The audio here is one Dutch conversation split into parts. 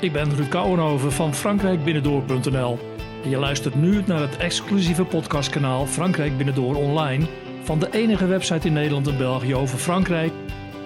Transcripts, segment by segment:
Ik ben Ruud Kouwenhoven van frankrijkbinnendoor.nl. En je luistert nu naar het exclusieve podcastkanaal Frankrijk Binnendoor Online van de enige website in Nederland en België over Frankrijk.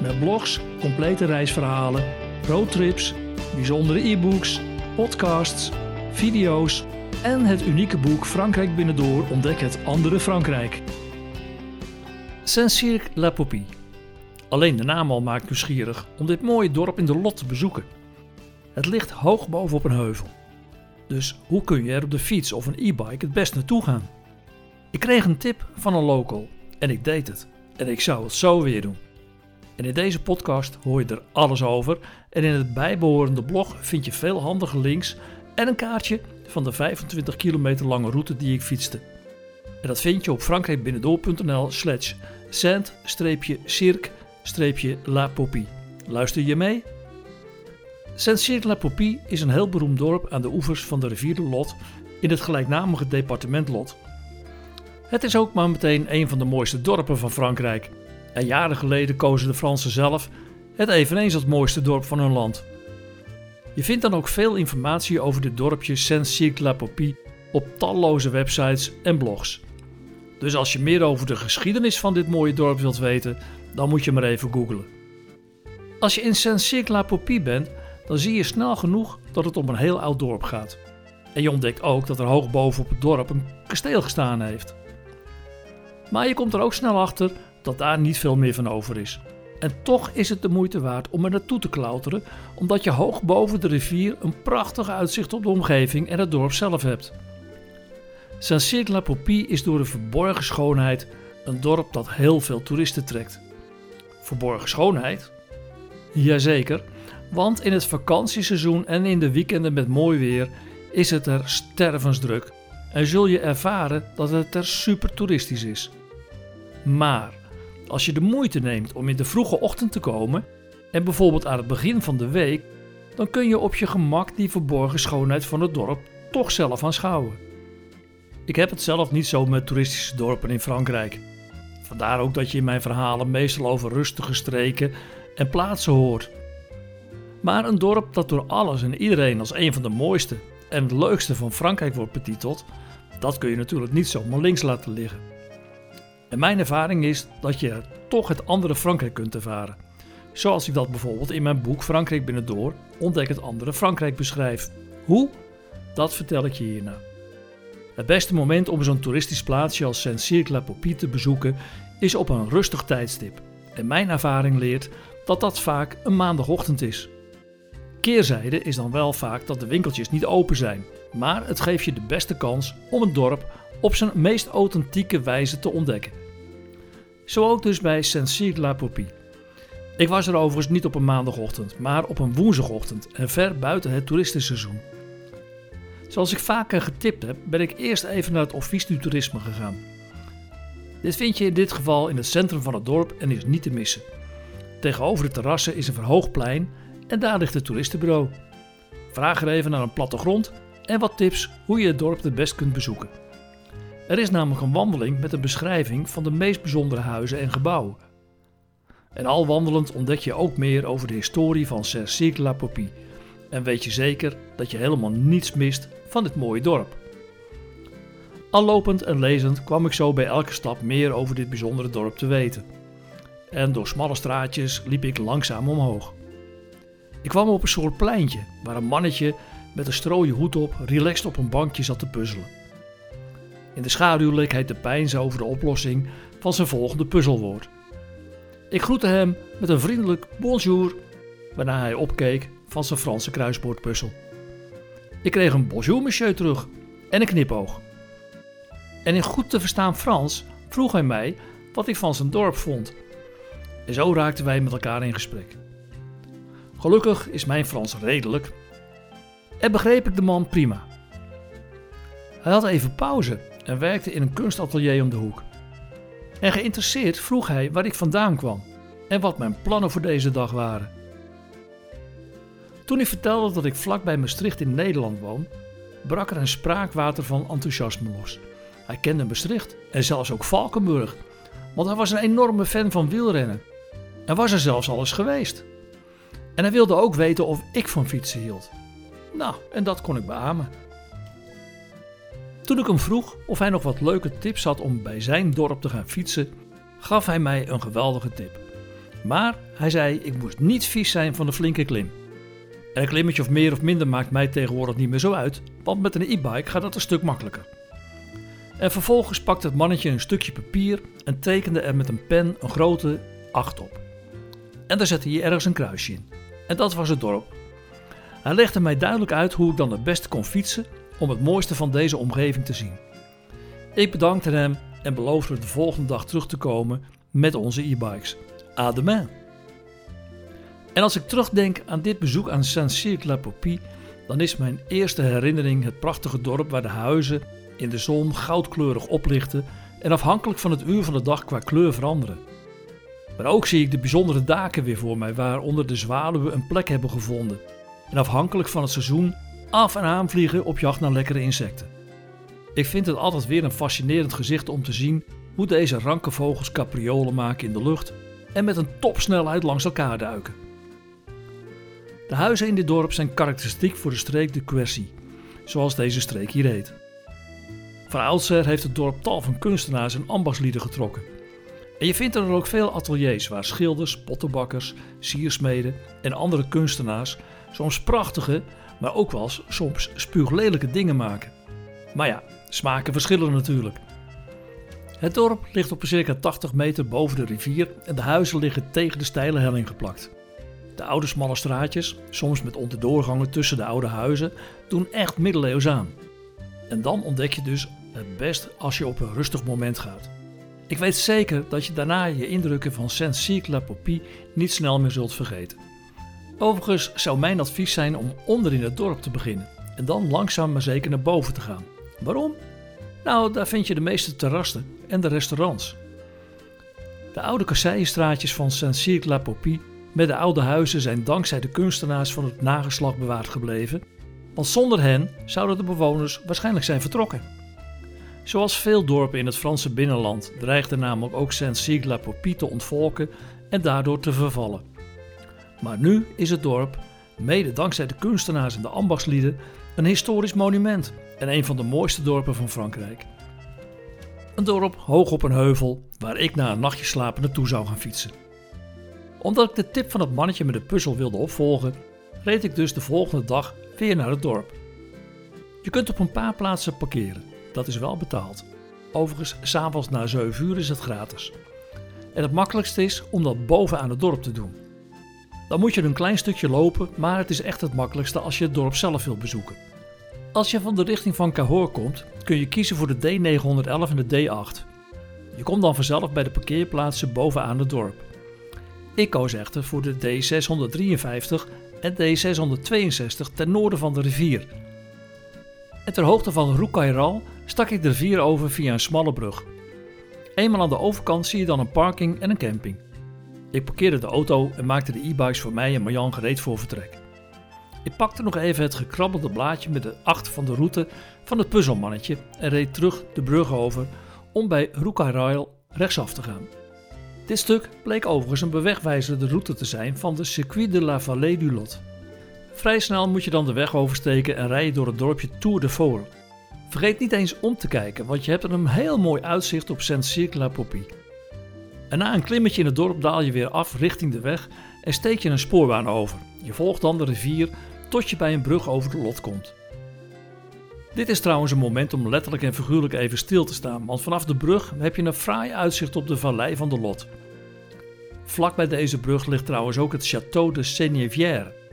Met blogs, complete reisverhalen, roadtrips, bijzondere e-books, podcasts, video's en het unieke boek Frankrijk Binnendoor ontdek het andere Frankrijk. Saint-Cirque-la-Popie. Alleen de naam al maakt nieuwsgierig om dit mooie dorp in de Lot te bezoeken. Het ligt hoog boven op een heuvel. Dus hoe kun je er op de fiets of een e-bike het best naartoe gaan? Ik kreeg een tip van een local en ik deed het. En ik zou het zo weer doen. En in deze podcast hoor je er alles over en in het bijbehorende blog vind je veel handige links en een kaartje van de 25 kilometer lange route die ik fietste. En dat vind je op frankrijkbinnendoor.nl slash saint-cirque-la popie. Luister je mee? Saint-Cirque-la-Popie is een heel beroemd dorp aan de oevers van de rivier de Lot in het gelijknamige departement Lot. Het is ook maar meteen een van de mooiste dorpen van Frankrijk. En jaren geleden kozen de Fransen zelf het eveneens het mooiste dorp van hun land. Je vindt dan ook veel informatie over dit dorpje Saint-Cirque-la-Popie op talloze websites en blogs. Dus als je meer over de geschiedenis van dit mooie dorp wilt weten, dan moet je maar even googlen. Als je in Saint-Cirque-la-Popie bent, dan zie je snel genoeg dat het om een heel oud dorp gaat. En je ontdekt ook dat er hoog boven op het dorp een kasteel gestaan heeft. Maar je komt er ook snel achter dat daar niet veel meer van over is. En toch is het de moeite waard om er naartoe te klauteren, omdat je hoog boven de rivier een prachtig uitzicht op de omgeving en het dorp zelf hebt. Saint-Cirque-la-Popie is door de verborgen schoonheid een dorp dat heel veel toeristen trekt. Verborgen schoonheid? Jazeker, want in het vakantieseizoen en in de weekenden met mooi weer is het er stervensdruk en zul je ervaren dat het er super toeristisch is. Maar als je de moeite neemt om in de vroege ochtend te komen en bijvoorbeeld aan het begin van de week, dan kun je op je gemak die verborgen schoonheid van het dorp toch zelf aanschouwen. Ik heb het zelf niet zo met toeristische dorpen in Frankrijk. Vandaar ook dat je in mijn verhalen meestal over rustige streken en plaatsen hoort. Maar een dorp dat door alles en iedereen als een van de mooiste en het leukste van Frankrijk wordt betiteld, dat kun je natuurlijk niet zomaar links laten liggen. En mijn ervaring is dat je toch het andere Frankrijk kunt ervaren. Zoals ik dat bijvoorbeeld in mijn boek Frankrijk binnendoor ontdek het andere Frankrijk beschrijf. Hoe? Dat vertel ik je hierna. Het beste moment om zo'n toeristisch plaatsje als Saint-Cirque-la-Popie te bezoeken is op een rustig tijdstip. En mijn ervaring leert dat dat vaak een maandagochtend is. Keerzijde is dan wel vaak dat de winkeltjes niet open zijn, maar het geeft je de beste kans om een dorp op zijn meest authentieke wijze te ontdekken. Zo ook dus bij Saint-Cyr-la-Popie. Ik was er overigens niet op een maandagochtend, maar op een woensdagochtend en ver buiten het toeristenseizoen. Zoals ik vaker getipt heb, ben ik eerst even naar het Office du Toerisme gegaan. Dit vind je in dit geval in het centrum van het dorp en is niet te missen. Tegenover de terrassen is een verhoogd plein en daar ligt het toeristenbureau. Vraag er even naar een plattegrond en wat tips hoe je het dorp het best kunt bezoeken. Er is namelijk een wandeling met een beschrijving van de meest bijzondere huizen en gebouwen. En al wandelend ontdek je ook meer over de historie van Saint-Cyr-la-Popie en weet je zeker dat je helemaal niets mist van dit mooie dorp. Al lopend en lezend kwam ik zo bij elke stap meer over dit bijzondere dorp te weten. En door smalle straatjes liep ik langzaam omhoog. Ik kwam op een soort pleintje waar een mannetje met een strooien hoed op relaxed op een bankje zat te puzzelen. In de schaduw leek hij te pijnzen over de oplossing van zijn volgende puzzelwoord. Ik groette hem met een vriendelijk bonjour, waarna hij opkeek van zijn Franse kruiswoordpuzzel. Ik kreeg een bonjour monsieur terug en een knipoog. En in goed te verstaan Frans vroeg hij mij wat ik van zijn dorp vond. En zo raakten wij met elkaar in gesprek. Gelukkig is mijn Frans redelijk en begreep ik de man prima. Hij had even pauze en werkte in een kunstatelier om de hoek. En geïnteresseerd vroeg hij waar ik vandaan kwam en wat mijn plannen voor deze dag waren. Toen ik vertelde dat ik vlakbij Maastricht in Nederland woon, brak er een spraakwater van enthousiasme los. Hij kende Maastricht en zelfs ook Valkenburg, want hij was een enorme fan van wielrennen. En was er zelfs al eens geweest. En hij wilde ook weten of ik van fietsen hield. Nou, en dat kon ik beamen. Toen ik hem vroeg of hij nog wat leuke tips had om bij zijn dorp te gaan fietsen, gaf hij mij een geweldige tip. Maar hij zei: ik moest niet vies zijn van de flinke klim. En een klimmetje of meer of minder maakt mij tegenwoordig niet meer zo uit, want met een e-bike gaat dat een stuk makkelijker. En vervolgens pakte het mannetje een stukje papier en tekende er met een pen een grote 8 op. En daar zette hij ergens een kruisje in. En dat was het dorp. Hij legde mij duidelijk uit hoe ik dan het beste kon fietsen om het mooiste van deze omgeving te zien. Ik bedankte hem en beloofde de volgende dag terug te komen met onze e-bikes. Ademain. En als ik terugdenk aan dit bezoek aan Saint-Cyr-la-Popie, dan is mijn eerste herinnering het prachtige dorp waar de huizen in de zon goudkleurig oplichten en afhankelijk van het uur van de dag qua kleur veranderen. Maar ook zie ik de bijzondere daken weer voor mij, waaronder de zwaluwen een plek hebben gevonden. En afhankelijk van het seizoen af en aan vliegen op jacht naar lekkere insecten. Ik vind het altijd weer een fascinerend gezicht om te zien hoe deze ranke vogels capriolen maken in de lucht en met een topsnelheid langs elkaar duiken. De huizen in dit dorp zijn karakteristiek voor de streek de Quercy, zoals deze streek hier heet. Van oudsher heeft het dorp tal van kunstenaars en ambachtslieden getrokken. En je vindt er ook veel ateliers waar schilders, pottenbakkers, siersmeden en andere kunstenaars soms prachtige, maar ook wel soms spuuglelijke dingen maken. Maar ja, smaken verschillen natuurlijk. Het dorp ligt op circa 80 meter boven de rivier en de huizen liggen tegen de steile helling geplakt. De oude smalle straatjes, soms met onderdoorgangen tussen de oude huizen, doen echt middeleeuws aan. En dan ontdek je dus het best als je op een rustig moment gaat. Ik weet zeker dat je daarna je indrukken van Saint-Cyr-la-Popie niet snel meer zult vergeten. Overigens zou mijn advies zijn om onder in het dorp te beginnen en dan langzaam maar zeker naar boven te gaan. Waarom? Nou, daar vind je de meeste terrassen en de restaurants. De oude kasseienstraatjes van Saint-Cyr-la-Popie met de oude huizen zijn dankzij de kunstenaars van het nageslacht bewaard gebleven, want zonder hen zouden de bewoners waarschijnlijk zijn vertrokken. Zoals veel dorpen in het Franse binnenland dreigde namelijk ook Saint-Cyr-la-Popie te ontvolken en daardoor te vervallen. Maar nu is het dorp, mede dankzij de kunstenaars en de ambachtslieden, een historisch monument en een van de mooiste dorpen van Frankrijk. Een dorp hoog op een heuvel waar ik na een nachtje slapen naartoe zou gaan fietsen. Omdat ik de tip van het mannetje met de puzzel wilde opvolgen, reed ik dus de volgende dag weer naar het dorp. Je kunt op een paar plaatsen parkeren, dat is wel betaald. Overigens, s'avonds na 7 uur is het gratis. En het makkelijkste is om dat bovenaan het dorp te doen. Dan moet je een klein stukje lopen, maar het is echt het makkelijkste als je het dorp zelf wilt bezoeken. Als je van de richting van Cahors komt, kun je kiezen voor de D911 en de D8. Je komt dan vanzelf bij de parkeerplaatsen bovenaan het dorp. Ik koos echter voor de D653 en D662 ten noorden van de rivier. En ter hoogte van Roucairal stak ik de rivier over via een smalle brug. Eenmaal aan de overkant zie je dan een parking en een camping. Ik parkeerde de auto en maakte de e-bikes voor mij en Marjan gereed voor vertrek. Ik pakte nog even het gekrabbelde blaadje met de acht van de route van het puzzelmannetje en reed terug de brug over om bij Roucarail rechtsaf te gaan. Dit stuk bleek overigens een bewegwijzerde route te zijn van de Circuit de la Vallée du Lot. Vrij snel moet je dan de weg oversteken en rijden door het dorpje Tour de Four. Vergeet niet eens om te kijken, want je hebt een heel mooi uitzicht op Saint-Cyr-la-Popie. En na een klimmetje in het dorp daal je weer af richting de weg en steek je een spoorbaan over. Je volgt dan de rivier tot je bij een brug over de lot komt. Dit is trouwens een moment om letterlijk en figuurlijk even stil te staan, want vanaf de brug heb je een fraai uitzicht op de vallei van de Lot. Vlak bij deze brug ligt trouwens ook het Château de Seigneuvière.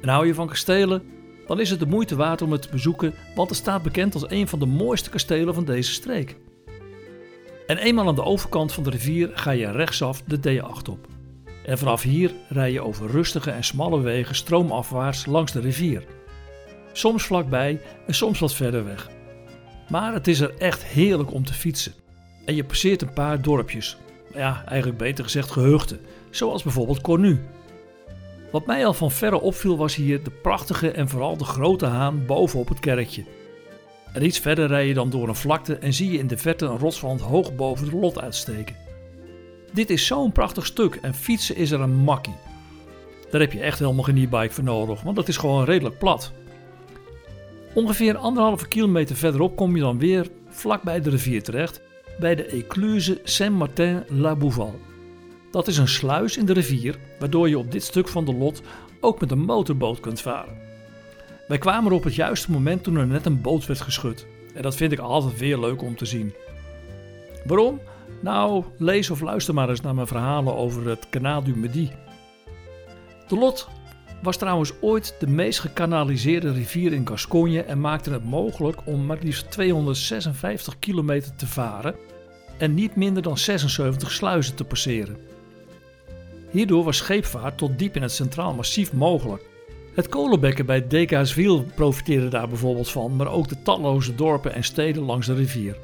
En hou je van kastelen, dan is het de moeite waard om het te bezoeken, want het staat bekend als een van de mooiste kastelen van deze streek. En eenmaal aan de overkant van de rivier ga je rechtsaf de D8 op. En vanaf hier rij je over rustige en smalle wegen stroomafwaarts langs de rivier. Soms vlakbij en soms wat verder weg. Maar het is er echt heerlijk om te fietsen. En je passeert een paar dorpjes. Ja, eigenlijk beter gezegd geheugden. Zoals bijvoorbeeld Cornu. Wat mij al van verre opviel was hier de prachtige en vooral de grote haan bovenop het kerkje. En iets verder rij je dan door een vlakte en zie je in de verte een rotswand hoog boven de lot uitsteken. Dit is zo'n prachtig stuk en fietsen is er een makkie. Daar heb je echt helemaal geen e-bike voor nodig, want dat is gewoon redelijk plat. Ongeveer anderhalve kilometer verderop kom je dan weer vlak bij de rivier terecht, bij de Ecluse Saint-Martin-la-Bouval. Dat is een sluis in de rivier, waardoor je op dit stuk van de lot ook met een motorboot kunt varen. Wij kwamen er op het juiste moment toen er net een boot werd geschud. En dat vind ik altijd weer leuk om te zien. Waarom? Nou, lees of luister maar eens naar mijn verhalen over het Canal du Midi. De Lot was trouwens ooit de meest gekanaliseerde rivier in Gascogne en maakte het mogelijk om maar liefst 256 kilometer te varen en niet minder dan 76 sluizen te passeren. Hierdoor was scheepvaart tot diep in het Centraal Massief mogelijk. Het kolenbekken bij Decazeville profiteerde daar bijvoorbeeld van, maar ook de talloze dorpen en steden langs de rivier.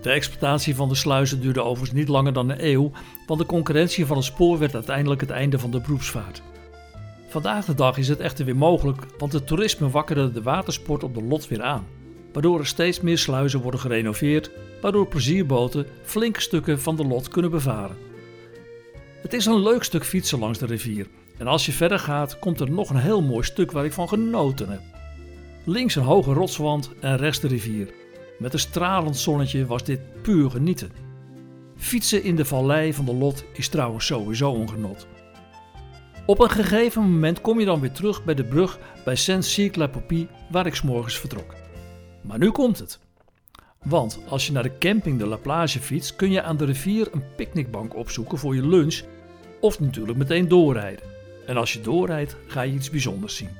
De exploitatie van de sluizen duurde overigens niet langer dan een eeuw, want de concurrentie van het spoor werd uiteindelijk het einde van de beroepsvaart. Vandaag de dag is het echter weer mogelijk, want het toerisme wakkerde de watersport op de lot weer aan. Waardoor er steeds meer sluizen worden gerenoveerd, waardoor plezierboten flinke stukken van de lot kunnen bevaren. Het is een leuk stuk fietsen langs de rivier. En als je verder gaat, komt er nog een heel mooi stuk waar ik van genoten heb. Links een hoge rotswand en rechts de rivier. Met een stralend zonnetje was dit puur genieten. Fietsen in de vallei van de Lot is trouwens sowieso een genot. Op een gegeven moment kom je dan weer terug bij de brug bij Saint-Cyr-la-Popie waar ik s'morgens vertrok. Maar nu komt het. Want als je naar de camping de La Plage fietst, kun je aan de rivier een picknickbank opzoeken voor je lunch of natuurlijk meteen doorrijden. En als je doorrijdt, ga je iets bijzonders zien.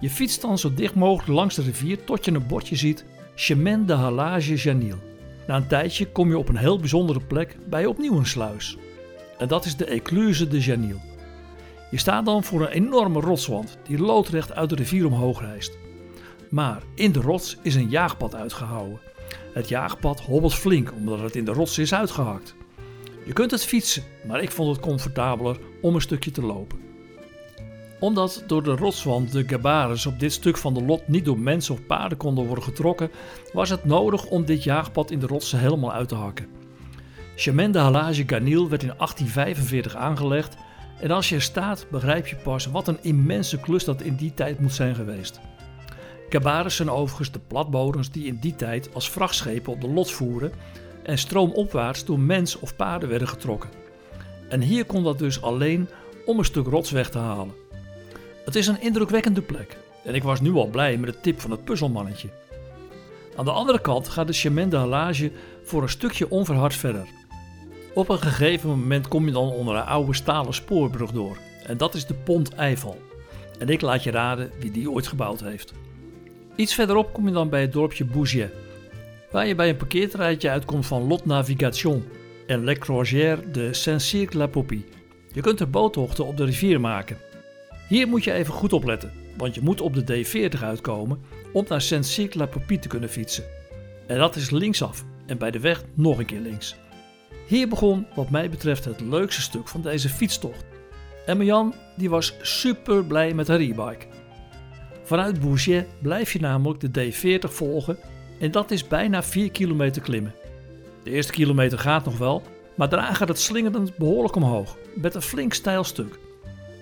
Je fietst dan zo dicht mogelijk langs de rivier tot je een bordje ziet Chemin de Halage Janil. Na een tijdje kom je op een heel bijzondere plek bij opnieuw een sluis. En dat is de Ecluse de Janil. Je staat dan voor een enorme rotswand die loodrecht uit de rivier omhoog rijst. Maar in de rots is een jaagpad uitgehouwen. Het jaagpad hobbelt flink omdat het in de rots is uitgehakt. Je kunt het fietsen, maar ik vond het comfortabeler om een stukje te lopen. Omdat door de rotswand de gabares op dit stuk van de lot niet door mensen of paarden konden worden getrokken, was het nodig om dit jaagpad in de rotsen helemaal uit te hakken. Chemin de Halage Ganil werd in 1845 aangelegd en als je er staat begrijp je pas wat een immense klus dat in die tijd moet zijn geweest. Gabares zijn overigens de platbodems die in die tijd als vrachtschepen op de lot voeren en stroomopwaarts door mens of paarden werden getrokken. En hier kon dat dus alleen om een stuk rots weg te halen. Het is een indrukwekkende plek en ik was nu al blij met de tip van het puzzelmannetje. Aan de andere kant gaat de Chemin Halage voor een stukje onverhard verder. Op een gegeven moment kom je dan onder een oude stalen spoorbrug door en dat is de Pont Eiffel. En ik laat je raden wie die ooit gebouwd heeft. Iets verderop kom je dan bij het dorpje Bougier waar je bij een parkeerterreintje uitkomt van Lot Navigation en Le Croisière de Saint-Cyr-la-Popie. Je kunt er boottochten op de rivier maken. Hier moet je even goed opletten, want je moet op de D40 uitkomen om naar Saint-Cyr-la-Popie te kunnen fietsen. En dat is linksaf en bij de weg nog een keer links. Hier begon wat mij betreft het leukste stuk van deze fietstocht. En Marjan die was super blij met haar e-bike. Vanuit Bouget blijf je namelijk de D40 volgen en dat is bijna 4 kilometer klimmen. De eerste kilometer gaat nog wel, maar daarna gaat het slingerend behoorlijk omhoog, met een flink steil stuk.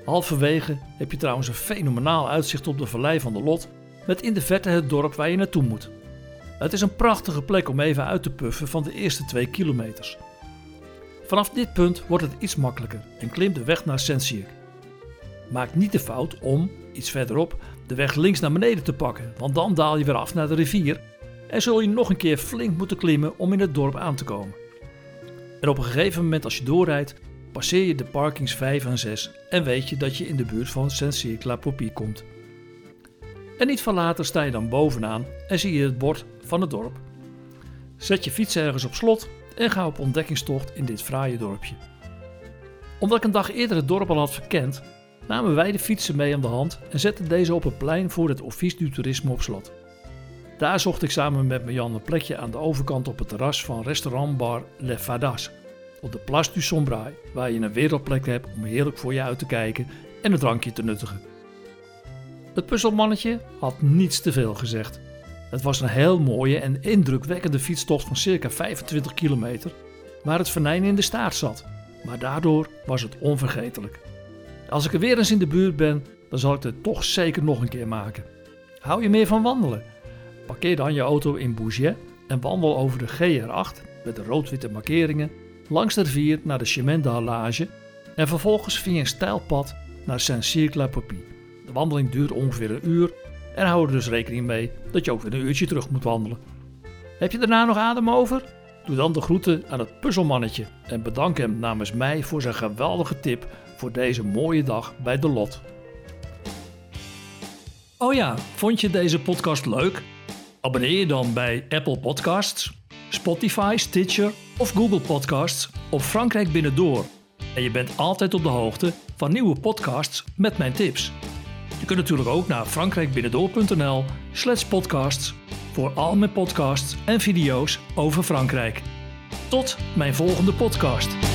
Halverwege heb je trouwens een fenomenaal uitzicht op de vallei van de Lot, met in de verte het dorp waar je naartoe moet. Het is een prachtige plek om even uit te puffen van de eerste 2 kilometers. Vanaf dit punt wordt het iets makkelijker en klimt de weg naar Saint-Cyr. Maak niet de fout om, iets verderop, de weg links naar beneden te pakken, want dan daal je weer af naar de rivier en zul je nog een keer flink moeten klimmen om in het dorp aan te komen. En op een gegeven moment als je doorrijdt, passeer je de parkings 5 en 6 en weet je dat je in de buurt van Saint-Cyr-la-Popie komt. En niet van later sta je dan bovenaan en zie je het bord van het dorp. Zet je fiets ergens op slot en ga op ontdekkingstocht in dit fraaie dorpje. Omdat ik een dag eerder het dorp al had verkend, namen wij de fietsen mee aan de hand en zetten deze op het plein voor het Office du Tourisme op slot. Daar zocht ik samen met Jan een plekje aan de overkant op het terras van restaurantbar Le Fadas. Op de Place du Sombrail, waar je een wereldplek hebt om heerlijk voor je uit te kijken en een drankje te nuttigen. Het puzzelmannetje had niets te veel gezegd. Het was een heel mooie en indrukwekkende fietstocht van circa 25 kilometer, waar het venijn in de staart zat. Maar daardoor was het onvergetelijk. Als ik er weer eens in de buurt ben, dan zal ik het toch zeker nog een keer maken. Hou je meer van wandelen? Parkeer dan je auto in Bouget en wandel over de GR8 met de rood-witte markeringen langs de rivier naar de Chemin de Hallage en vervolgens via een steil pad naar Saint-Cyr-la-Popie. De wandeling duurt ongeveer een uur en hou er dus rekening mee dat je ook weer een uurtje terug moet wandelen. Heb je daarna nog adem over? Doe dan de groeten aan het puzzelmannetje en bedank hem namens mij voor zijn geweldige tip voor deze mooie dag bij de Lot. Oh ja, vond je deze podcast leuk? Abonneer je dan bij Apple Podcasts, Spotify, Stitcher of Google Podcasts op Frankrijk Binnendoor. En je bent altijd op de hoogte van nieuwe podcasts met mijn tips. Je kunt natuurlijk ook naar frankrijkbinnendoor.nl slash podcasts voor al mijn podcasts en video's over Frankrijk. Tot mijn volgende podcast.